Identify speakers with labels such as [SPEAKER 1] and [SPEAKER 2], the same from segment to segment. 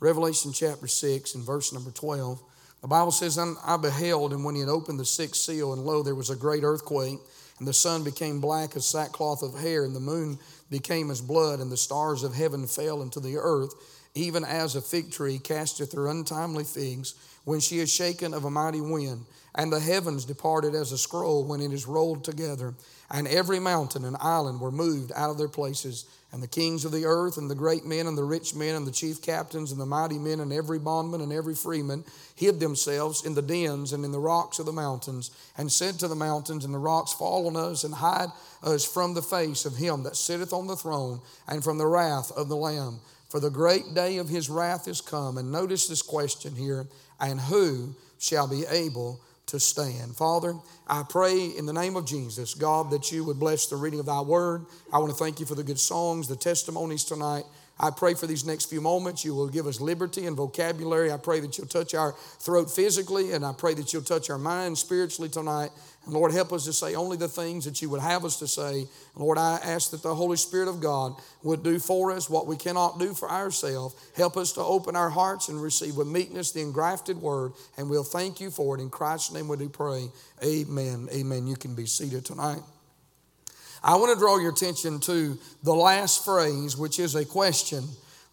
[SPEAKER 1] Revelation chapter 6 and verse number 12. The Bible says, I beheld, and when he had opened the sixth seal, and lo, there was a great earthquake, and the sun became black as sackcloth of hair, and the moon became as blood, and the stars of heaven fell into the earth, even as a fig tree casteth her untimely figs when she is shaken of a mighty wind. And the heavens departed as a scroll when it is rolled together, and every mountain and island were moved out of their places. And the kings of the earth, and the great men, and the rich men, and the chief captains, and the mighty men, and every bondman, and every freeman, hid themselves in the dens and in the rocks of the mountains, and said to the mountains and the rocks, Fall on us, and hide us from the face of him that sitteth on the throne, and from the wrath of the Lamb. For the great day of his wrath is come. And notice this question here and who shall be able to stand. Father, I pray in the name of Jesus, God, that you would bless the reading of thy word. I want to thank you for the good songs, the testimonies tonight. I pray for these next few moments you will give us liberty and vocabulary. I pray that you'll touch our throat physically, and I pray that you'll touch our mind spiritually tonight. And Lord, help us to say only the things that you would have us to say. Lord, I ask that the Holy Spirit of God would do for us what we cannot do for ourselves. Help us to open our hearts and receive with meekness the engrafted word. And we'll thank you for it. In Christ's name we do pray. Amen. Amen. You can be seated tonight. I want to draw your attention to the last phrase, which is a question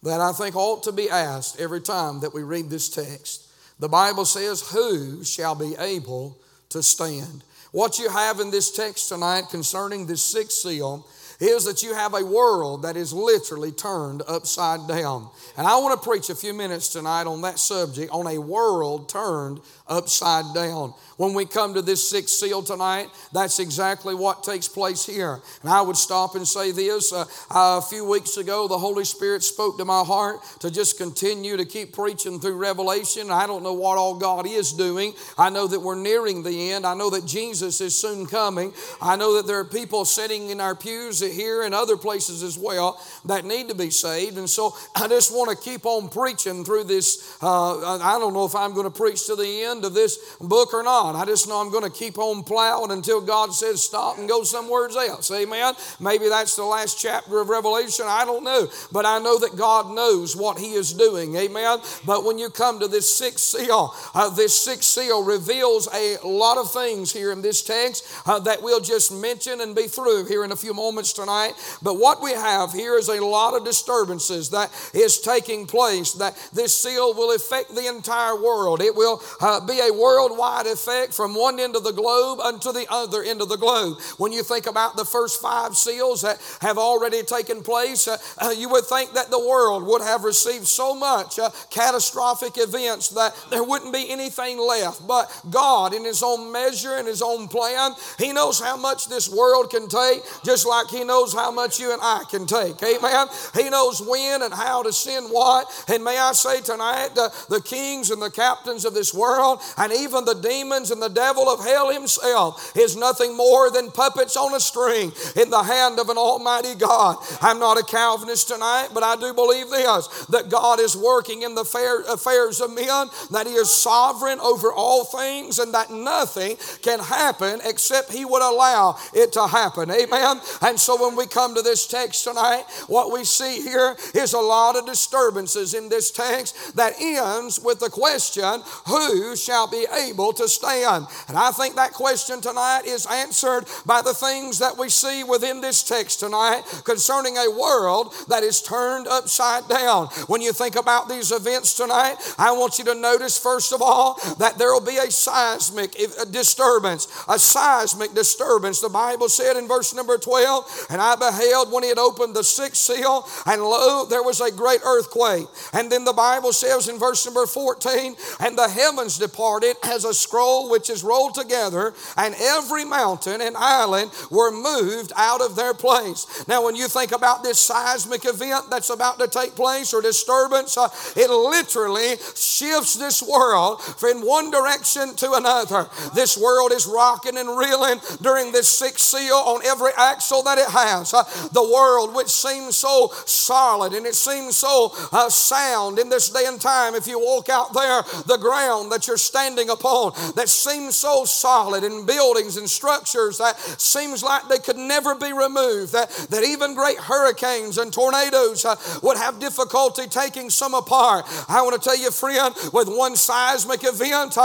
[SPEAKER 1] that I think ought to be asked every time that we read this text. The Bible says, Who shall be able to stand? What you have in this text tonight concerning this sixth seal is that you have a world that is literally turned upside down. And I want to preach a few minutes tonight on that subject, on a world turned upside down. When we come to this sixth seal tonight, that's exactly what takes place here. And I would stop and say this. Uh, a few weeks ago, the Holy Spirit spoke to my heart to just continue to keep preaching through Revelation. I don't know what all God is doing. I know that we're nearing the end. I know that Jesus is soon coming. I know that there are people sitting in our pews here and other places as well that need to be saved. And so I just want to keep on preaching through this. Uh, I don't know if I'm going to preach to the end of this book or not. I just know I'm going to keep on plowing until God says stop and go somewhere else. Amen. Maybe that's the last chapter of Revelation. I don't know. But I know that God knows what He is doing. Amen. But when you come to this sixth seal, uh, this sixth seal reveals a lot of things here in this text uh, that we'll just mention and be through here in a few moments tonight. But what we have here is a lot of disturbances that is taking place, that this seal will affect the entire world. It will uh, be a worldwide effect from one end of the globe unto the other end of the globe. When you think about the first five seals that have already taken place, uh, uh, you would think that the world would have received so much uh, catastrophic events that there wouldn't be anything left. But God, in His own measure and His own plan, He knows how much this world can take, just like He knows how much you and I can take. Amen. He knows when and how to send what. And may I say tonight, uh, the kings and the captains of this world, and even the demons and the devil of hell himself, is nothing more than puppets on a string in the hand of an almighty God. I'm not a Calvinist tonight, but I do believe this that God is working in the affairs of men, that He is sovereign over all things, and that nothing can happen except He would allow it to happen. Amen. And so when we come to this text tonight, what we see here is a lot of disturbances in this text that ends with the question, Who shall be able to stand? And I think that question tonight is answered by the things that we see within this text tonight concerning a world that is turned upside down. When you think about these events tonight, I want you to notice, first of all, that there will be a seismic disturbance. A seismic disturbance. The Bible said in verse number 12, And I beheld when he had opened the sixth seal, and lo, there was a great earthquake. And then the Bible says in verse number 14, And the heavens departed as a scroll which is rolled together, and every mountain and island were moved out of their place. Now, when you think about this seismic event that's about to take place or disturbance, uh, it literally shifts this world from one direction to another. This world is rocking and reeling during this sixth seal on every axle that it it has. Uh, the world, which seems so solid and it seems so uh, sound in this day and time, if you walk out there, the ground that you're standing upon that seems so solid, and buildings and structures that seems like they could never be removed, that, that even great hurricanes and tornadoes uh, would have difficulty taking some apart. I want to tell you, friend, with one seismic event,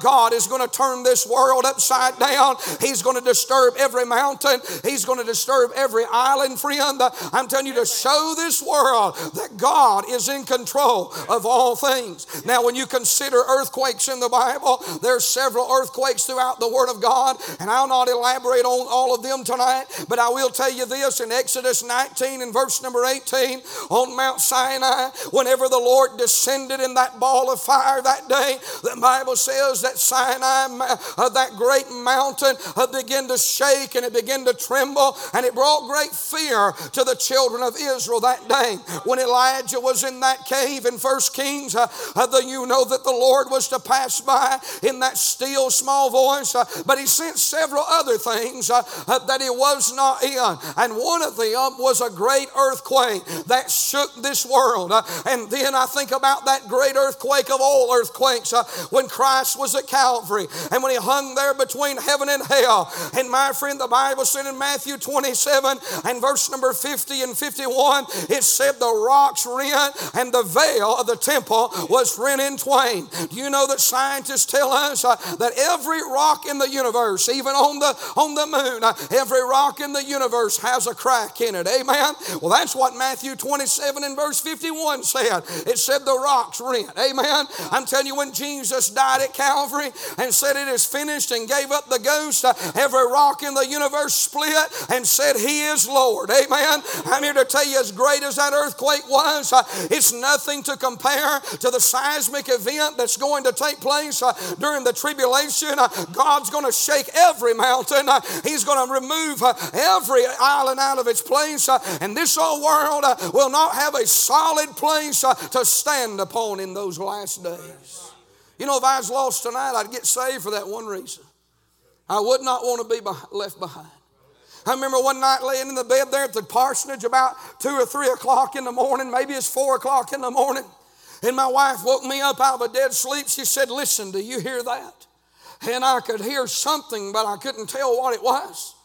[SPEAKER 1] God is going to turn this world upside down. He's going to disturb every mountain, He's going to disturb every island, friend. I'm telling you to show this world that God is in control of all things. Now, when you consider earthquakes in the Bible, there's several earthquakes throughout the Word of God, and I'll not elaborate on all of them tonight, but I will tell you this in Exodus 19 and verse number 18 on Mount Sinai, whenever the Lord descended in that ball of fire that day, the Bible says that Sinai, uh, that great mountain, uh, began to shake and it began to tremble, and it brought great fear to the children of Israel that day. When Elijah was in that cave in First Kings, uh, uh, you know that the Lord was to pass by in that still small voice, uh, but he sent several other things uh, uh, that he was not in. And one of them was a great earthquake that shook this world. Uh, and then I think about that great earthquake of all earthquakes when Christ was at Calvary and when he hung there between heaven and hell. And my friend, the Bible said in Matthew 27 and verse number 50 and 51, it said the rocks rent and the veil of the temple was rent in twain. Do you know that scientists tell us uh, that every rock in the universe, even on the on the moon, uh, every rock in the universe has a crack in it. Amen. Well, that's what Matthew 27 and verse 51 said. It said the rocks rent. Amen. I'm telling you, when Jesus died at Calvary and said it is finished and gave up the ghost, uh, every rock in the universe split and said He is Lord. Amen. I'm here to tell you, as great as that earthquake was, uh, it's nothing to compare to the seismic event that's going to take place uh, during the tribulation. Uh, God's going to shake every mountain. He's going to remove every island out of its place. And this old world will not have a solid place to stand upon in those last days. You know, if I was lost tonight, I'd get saved for that one reason. I would not want to be left behind. I remember one night laying in the bed there at the parsonage about two or three o'clock in the morning, maybe it's four o'clock in the morning. And my wife woke me up out of a dead sleep. She said, Listen, do you hear that? And I could hear something, but I couldn't tell what it was.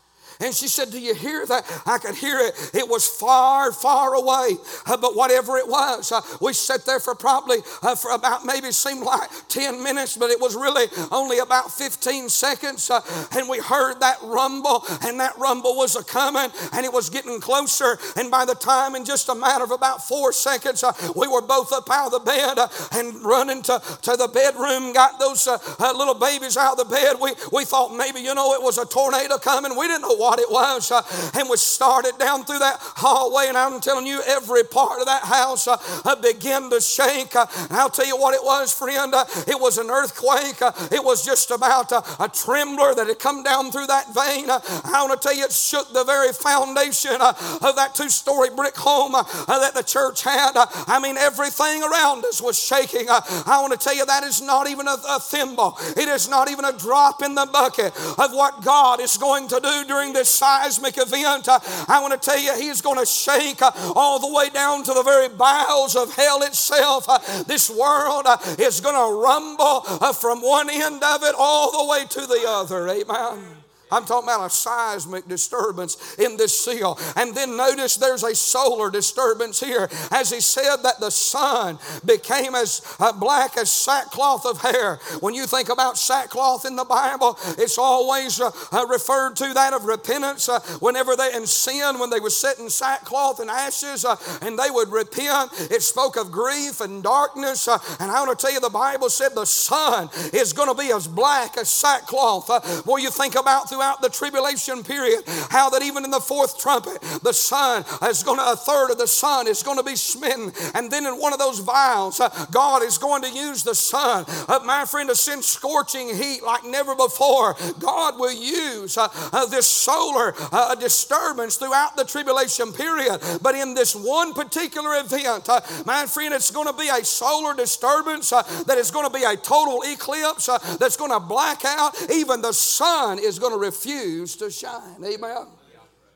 [SPEAKER 1] And she said, Do you hear that? I could hear it. It was far, far away. Uh, but whatever it was, uh, we sat there for probably uh, for about maybe seemed like 10 minutes, but it was really only about 15 seconds. And we heard that rumble, and that rumble was a coming, and it was getting closer. And by the time, in just a matter of about four seconds, we were both up out of the bed and running to, to the bedroom, got those little babies out of the bed. We, we thought maybe, you know, it was a tornado coming. We didn't know what what it was. Uh, and we started down through that hallway, and I'm telling you, every part of that house uh, began to shake. Uh, and I'll tell you what it was, friend. Uh, it was an earthquake. Uh, it was just about uh, a trembler that had come down through that vein. I want to tell you, it shook the very foundation of that two story brick home that the church had. I mean, everything around us was shaking. I want to tell you, that is not even a, a thimble, it is not even a drop in the bucket of what God is going to do during this seismic event, uh, I want to tell you, He's going to shake uh, all the way down to the very bowels of hell itself. Uh, this world is going to rumble from one end of it all the way to the other. Amen. I'm talking about a seismic disturbance in this seal. And then notice there's a solar disturbance here. As he said that the sun became as uh, black as sackcloth of hair. When you think about sackcloth in the Bible, it's always uh, uh, referred to that of repentance. Whenever they in sin, when they were set in sackcloth and ashes and they would repent, it spoke of grief and darkness. And I want to tell you, the Bible said the sun is going to be as black as sackcloth. Boy, you think about through throughout the tribulation period how that even in the fourth trumpet, the sun is going to, a third of the sun is going to be smitten. And then in one of those vials, uh, God is going to use the sun, uh, my friend, to send scorching heat like never before. God will use uh, this solar disturbance throughout the tribulation period. But in this one particular event, my friend, it's going to be a solar disturbance that is going to be a total eclipse that's going to black out. Even the sun is going to refuse to shine. Amen.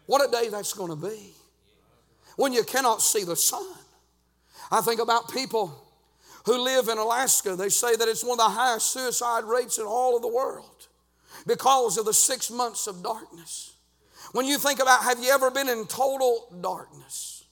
[SPEAKER 1] What a day that's going to be when you cannot see the sun. I think about people who live in Alaska. They say that it's one of the highest suicide rates in all of the world because of the six months of darkness. When you think about have you ever been in total darkness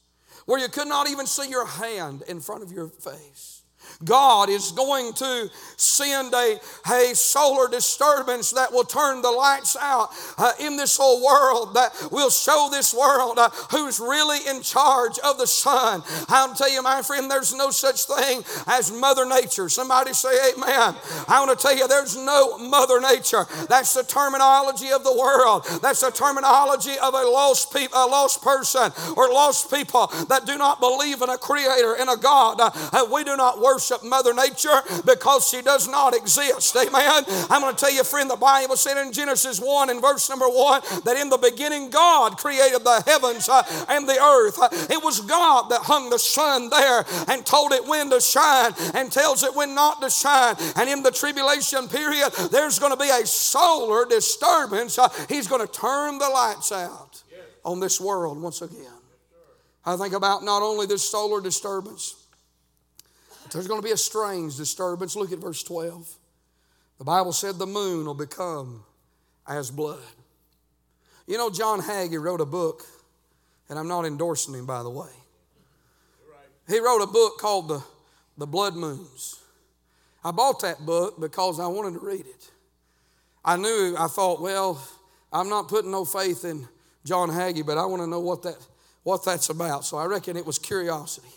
[SPEAKER 1] where you could not even see your hand in front of your face? God is going to send a, a solar disturbance that will turn the lights out uh, in this whole world, that will show this world uh, who's really in charge of the sun. I'll tell you, my friend, there's no such thing as Mother Nature. Somebody say amen. I want to tell you, there's no Mother Nature. That's the terminology of the world. That's the terminology of a lost, pe- a lost person or lost people that do not believe in a creator, in a God. Uh, we do not worship worship Mother Nature because she does not exist. Amen. I'm going to tell you, friend, the Bible said in Genesis 1 and verse number 1 that in the beginning God created the heavens uh, and the earth. It was God that hung the sun there and told it when to shine and tells it when not to shine. And in the tribulation period, there's going to be a solar disturbance. Uh, he's going to turn the lights out on this world once again. I think about not only this solar disturbance, there's going to be a strange disturbance. Look at verse 12. The Bible said the moon will become as blood. You know, John Hagee wrote a book, and I'm not endorsing him, by the way. He wrote a book called The, the Blood Moons. I bought that book because I wanted to read it. I knew, I thought, well, I'm not putting no faith in John Hagee, but I want to know what, that, what that's about. So I reckon it was curiosity.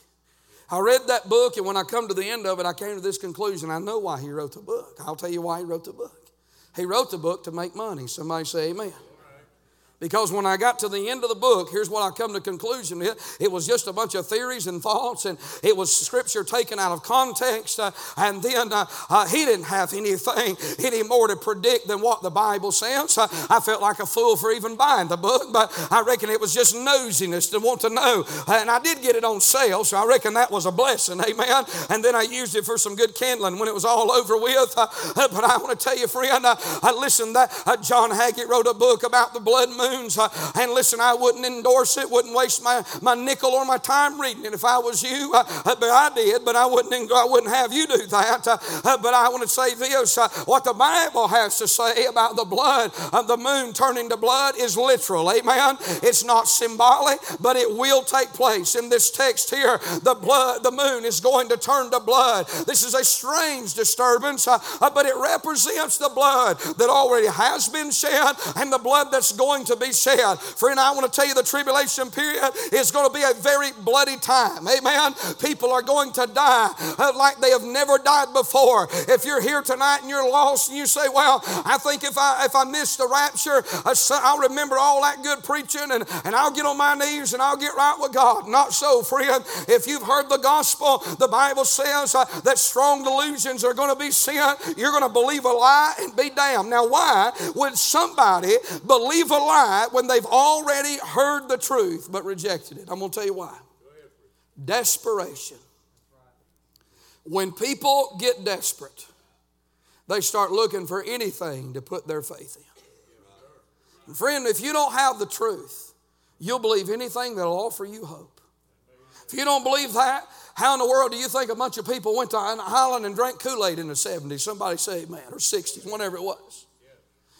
[SPEAKER 1] I read that book, and when I come to the end of it, I came to this conclusion. I know why he wrote the book. I'll tell you why he wrote the book. He wrote the book to make money. Somebody say amen. Because when I got to the end of the book, here's what I come to conclusion with. It was just a bunch of theories and thoughts, and it was scripture taken out of context. Uh, and then uh, uh, he didn't have anything any more to predict than what the Bible says. Uh, I felt like a fool for even buying the book, but I reckon it was just nosiness to want to know. And I did get it on sale, so I reckon that was a blessing. Amen. And then I used it for some good kindling when it was all over with. Uh, uh, but I want to tell you, friend, listen, that John Hagee wrote a book about the blood moon Uh, and listen, I wouldn't endorse it, wouldn't waste my, my nickel or my time reading it if I was you. Uh, uh but I did, but I wouldn't, I wouldn't have you do that. Uh, uh but I want to say this what the Bible has to say about the blood of the moon turning to blood is literal. Amen. It's not symbolic, but it will take place. In this text here, the blood, the moon is going to turn to blood. This is a strange disturbance, but it represents the blood that already has been shed and the blood that's going to be shed. Friend, I want to tell you the tribulation period is going to be a very bloody time. Amen. People are going to die like they have never died before. If you're here tonight and you're lost and you say, Well, I think if I if I miss the rapture, I'll remember all that good preaching and, and I'll get on my knees and I'll get right with God. Not so, friend. If you've heard the gospel, the Bible says uh, that strong delusions are going to be sent. You're going to believe a lie and be damned. Now, why would somebody believe a lie? When they've already heard the truth but rejected it. I'm going to tell you why. Desperation. When people get desperate, they start looking for anything to put their faith in. Friend, if you don't have the truth, you'll believe anything that'll offer you hope. If you don't believe that, how in the world do you think a bunch of people went to Highland and drank Kool Aid in the 70s? Somebody say amen, or 60s, whatever it was.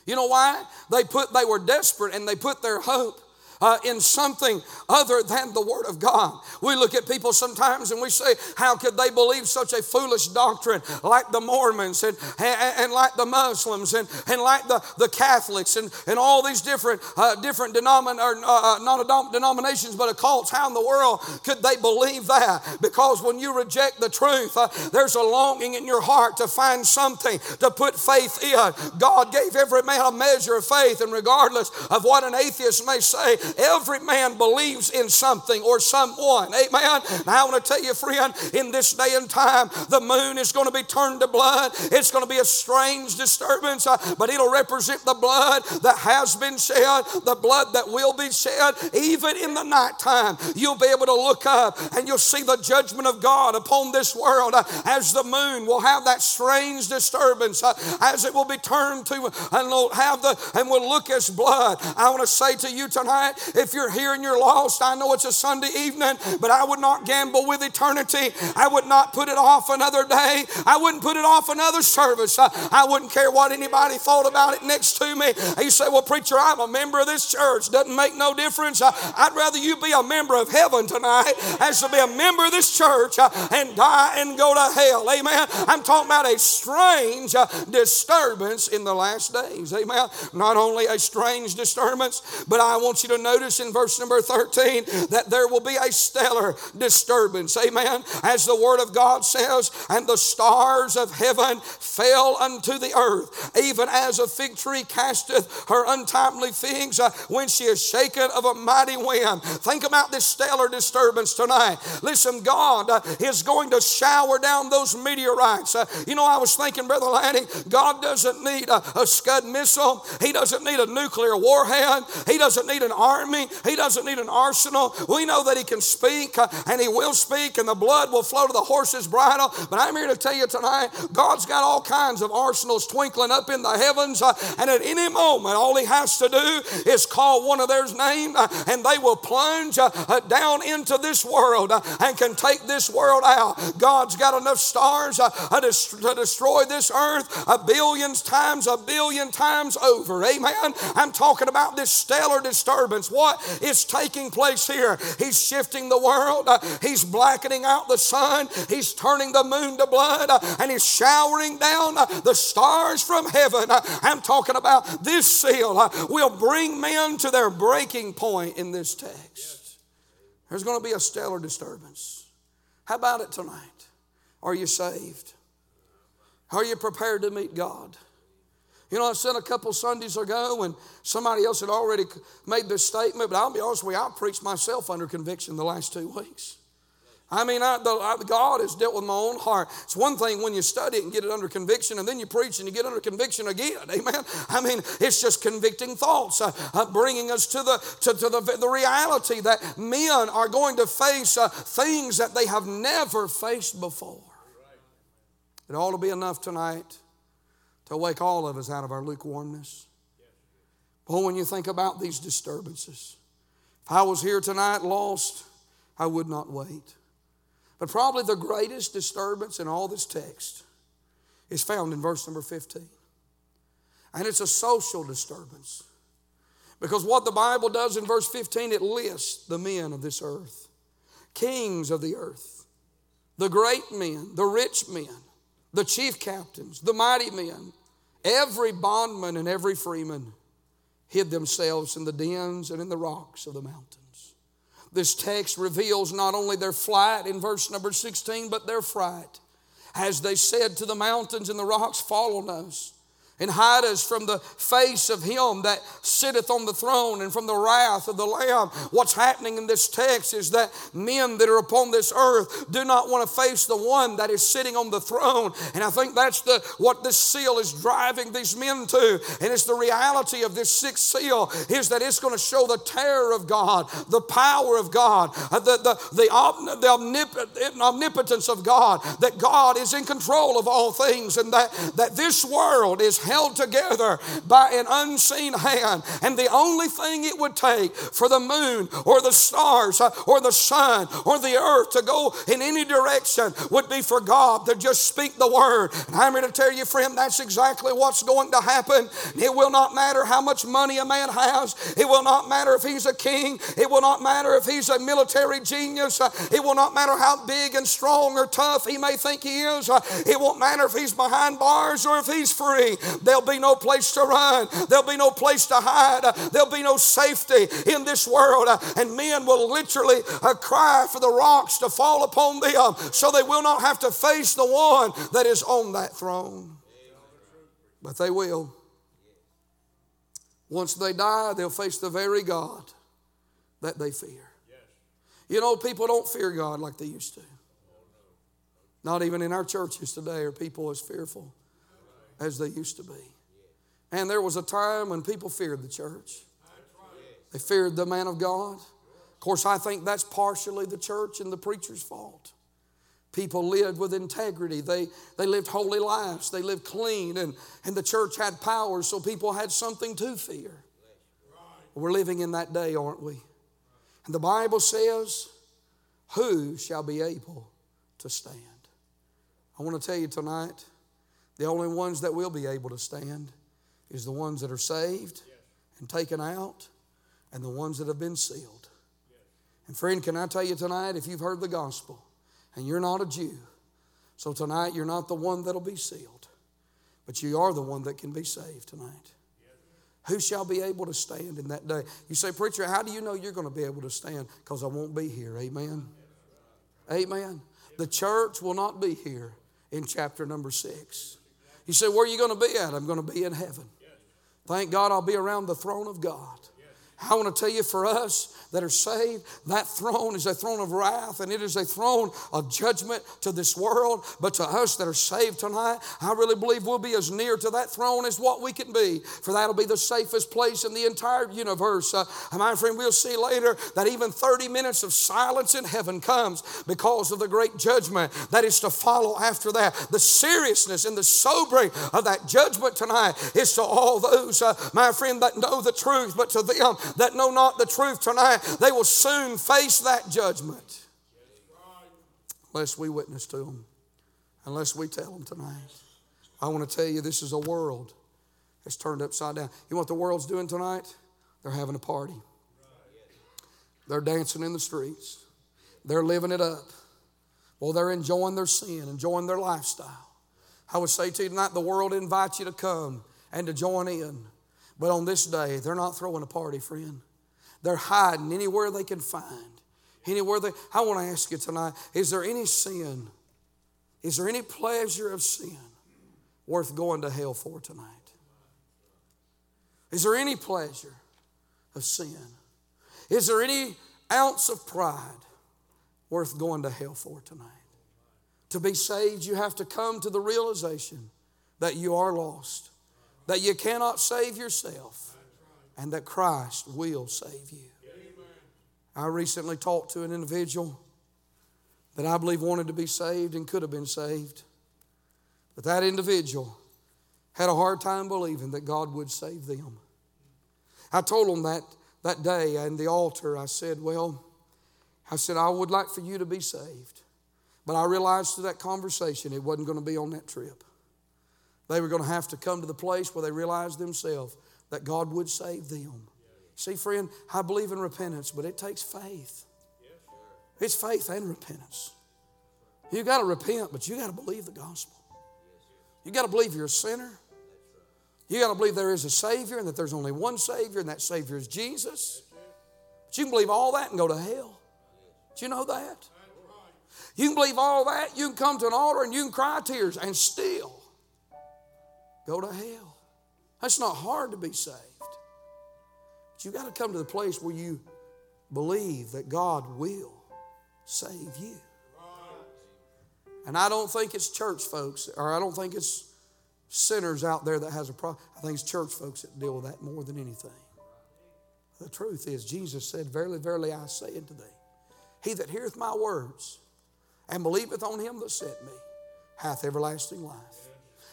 [SPEAKER 1] You know why? They put they were desperate and they put their hope uh, in something other than the Word of God. We look at people sometimes and we say, How could they believe such a foolish doctrine like the Mormons and, and, and like the Muslims and, and like the, the Catholics and, and all these different, uh, different denomin- or, uh, uh not denominations but occults? How in the world could they believe that? Because when you reject the truth, uh, there's a longing in your heart to find something to put faith in. God gave every man a measure of faith, and regardless of what an atheist may say, Every man believes in something or someone. Amen. Now I want to tell you, friend, in this day and time, the moon is going to be turned to blood. It's going to be a strange disturbance, uh, but it'll represent the blood that has been shed, the blood that will be shed. Even in the nighttime, you'll be able to look up and you'll see the judgment of God upon this world uh, as the moon will have that strange disturbance, uh, as it will be turned to and will have the and will look as blood. I want to say to you tonight, If you're here and you're lost, I know it's a Sunday evening, but I would not gamble with eternity. I would not put it off another day. I wouldn't put it off another service. I, I wouldn't care what anybody thought about it next to me. You say, Well, preacher, I'm a member of this church. Doesn't make no difference. I, I'd rather you be a member of heaven tonight as to be a member of this church and die and go to hell. Amen. I'm talking about a strange disturbance in the last days. Amen. Not only a strange disturbance, but I want you to notice in verse number 13 that there will be a stellar disturbance. Amen. As the word of God says, and the stars of heaven fell unto the earth, even as a fig tree casteth her untimely figs uh, when she is shaken of a mighty wind. Think about this stellar disturbance tonight. Listen, God uh, is going to shower down those meteorites. Uh, you know, I was thinking, Brother Lanning, God doesn't need a, a Scud missile, He doesn't need a nuclear warhead, He doesn't need an army, He doesn't need an arsenal. We know that He can speak uh, and He will speak, and the blood will flow to the horse's bridle. But I'm here to tell you tonight, God's got all kinds of arsenals twinkling up in the heavens, uh, and at any moment, all He has to do is call one of theirs name, uh, and they will plunge down into this world and can take this world out. God's got enough stars to destroy this earth a billion times, a billion times over. Amen. I'm talking about this stellar disturbance. What is taking place here? He's shifting the world, uh, He's blackening out the sun, He's turning the moon to blood, uh, and He's showering down uh, the stars from heaven. I'm talking about this seal will bring men to their breaking point in this text. There's going to be a stellar disturbance. How about it tonight? Are you saved? Are you prepared to meet God? You know, I said a couple Sundays ago when somebody else had already made this statement, but I'll be honest with you, I preached myself under conviction the last two weeks. I mean, I, the, I, God has dealt with my own heart. It's one thing when you study it and get it under conviction, and then you preach and you get under conviction again. Amen. I mean, it's just convicting thoughts, uh, uh, bringing us to the to, to the, the reality that men are going to face uh, things that they have never faced before. It ought to be enough tonight to wake all of us out of our lukewarmness. But when you think about these disturbances, if I was here tonight lost, I would not wait. But probably the greatest disturbance in all this text is found in verse number 15. And it's a social disturbance. Because what the Bible does in verse 15, it lists the men of this earth, kings of the earth, the great men, the rich men, the chief captains, the mighty men, every bondman and every freeman hid themselves in the dens and in the rocks of the mountains. This text reveals not only their flight in verse number 16, but their fright. As they said to the mountains and the rocks, Fall on us and hide us from the face of him that sitteth on the throne and from the wrath of the Lamb. What's happening in this text is that men that are upon this earth do not want to face the one that is sitting on the throne. And I think that's the what this seal is driving these men to. And it's the reality of this sixth seal is that it's going to show the terror of God, the power of God, uh, the, the, the, the omnipotence of God, that God is in control of all things and that, that this world is held together by an unseen hand. And the only thing it would take for the moon or the stars uh, or the sun or the earth to go in any direction would be for God to just speak the word. And I'm here to tell you, friend, that's exactly what's going to happen. It will not matter how much money a man has, it will not matter if he's a king, it will not matter if he's a military genius, uh, it will not matter how big and strong or tough he may think he is, uh, it won't matter if he's behind bars or if he's free. There'll be no place to run. There'll be no place to hide. There'll be no safety in this world. And men will literally uh, cry for the rocks to fall upon them so they will not have to face the one that is on that throne. But they will. Once they die, they'll face the very God that they fear. You know, people don't fear God like they used to. Not even in our churches today are people as fearful as they used to be. And there was a time when people feared the church. They feared the man of God. Of course, I think that's partially the church and the preacher's fault. People lived with integrity. They, they lived holy lives. They lived clean, and, and the church had power, so people had something to fear. We're living in that day, aren't we? And the Bible says, Who shall be able to stand? I want to tell you tonight, the only ones that will be able to stand is the ones that are saved and taken out and the ones that have been sealed. And friend, can I tell you tonight, if you've heard the gospel and you're not a Jew, so tonight you're not the one that'll be sealed, but you are the one that can be saved tonight. Who shall be able to stand in that day? You say, Preacher, how do you know you're going to be able to stand? Because I won't be here. Amen. Amen. The church will not be here in chapter number six. You say, Where are you going to be at? I'm going to be in heaven. Thank God I'll be around the throne of God. I want to tell you for us that are saved, that throne is a throne of wrath and it is a throne of judgment to this world. But to us that are saved tonight, I really believe we'll be as near to that throne as what we can be, for that'll be the safest place in the entire universe. Uh, my friend, we'll see later that even 30 minutes of silence in heaven comes because of the great judgment that is to follow after that. The seriousness and the sobering of that judgment tonight is to all those, uh, my friend, that know the truth, but to them that know not the truth tonight, they will soon face that judgment. Unless we witness to them, unless we tell them tonight. I want to tell you, this is a world that's turned upside down. You know what the world's doing tonight? They're having a party. They're dancing in the streets. They're living it up. Well, they're enjoying their sin, enjoying their lifestyle. I would say to you tonight, the world invites you to come and to join in. But on this day, they're not throwing a party, friend. They're hiding anywhere they can find. Anywhere they I want to ask you tonight, is there any sin? Is there any pleasure of sin worth going to hell for tonight? Is there any pleasure of sin? Is there any ounce of pride worth going to hell for tonight? To be saved, you have to come to the realization that you are lost that you cannot save yourself and that Christ will save you. I recently talked to an individual that I believe wanted to be saved and could have been saved. But that individual had a hard time believing that God would save them. I told him that that day at the altar, I said, Well, I said, I would like for you to be saved. But I realized through that conversation it wasn't going to be on that trip. They were going to have to come to the place where they realized themselves that God would save them. See, friend, I believe in repentance, but it takes faith. It's faith and repentance. You got to repent, but you got to believe the gospel. You got to believe you're a sinner. You got to believe there is a Savior and that there's only one Savior, and that Savior is Jesus. But you can believe all that and go to hell. Do you know that? You can believe all that. You can come to an altar and you can cry tears and still go to hell. That's not hard to be saved. But you've got to come to the place where you believe that God will save you. And I don't think it's church folks, or I don't think it's sinners out there that has a problem. I think it's church folks that deal with that more than anything. The truth is, Jesus said, Verily, verily, I say unto thee, He that heareth my words and believeth on him that sent me hath everlasting life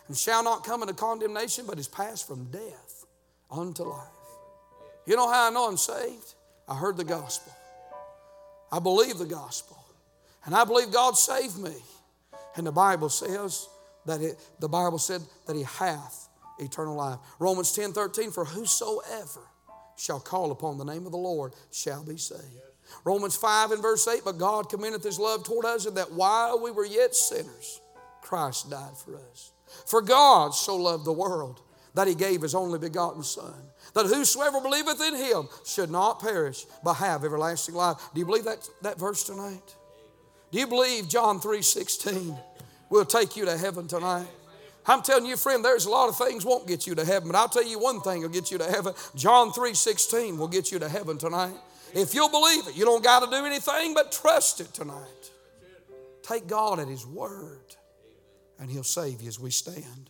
[SPEAKER 1] and shall not come into condemnation, but is passed from death unto life. You know how I know I'm saved? I heard the gospel. I believe the gospel. And I believe God saved me. And the Bible says that it, the Bible said that He hath eternal life. Romans 10 13, for whosoever shall call upon the name of the Lord shall be saved. Romans 5 and verse 8, but God commendeth His love toward us, and that while we were yet sinners, Christ died for us. For God so loved the world that he gave his only begotten Son, that whosoever believeth in him should not perish, but have everlasting life. Do you believe that, that verse tonight? Do you believe John 3 16 will take you to heaven tonight? I'm telling you, friend, there's a lot of things won't get you to heaven, but I'll tell you one thing will get you to heaven. John 3 16 will get you to heaven tonight. If you'll believe it, you don't got to do anything but trust it tonight. Take God at His word and He'll save you as we stand.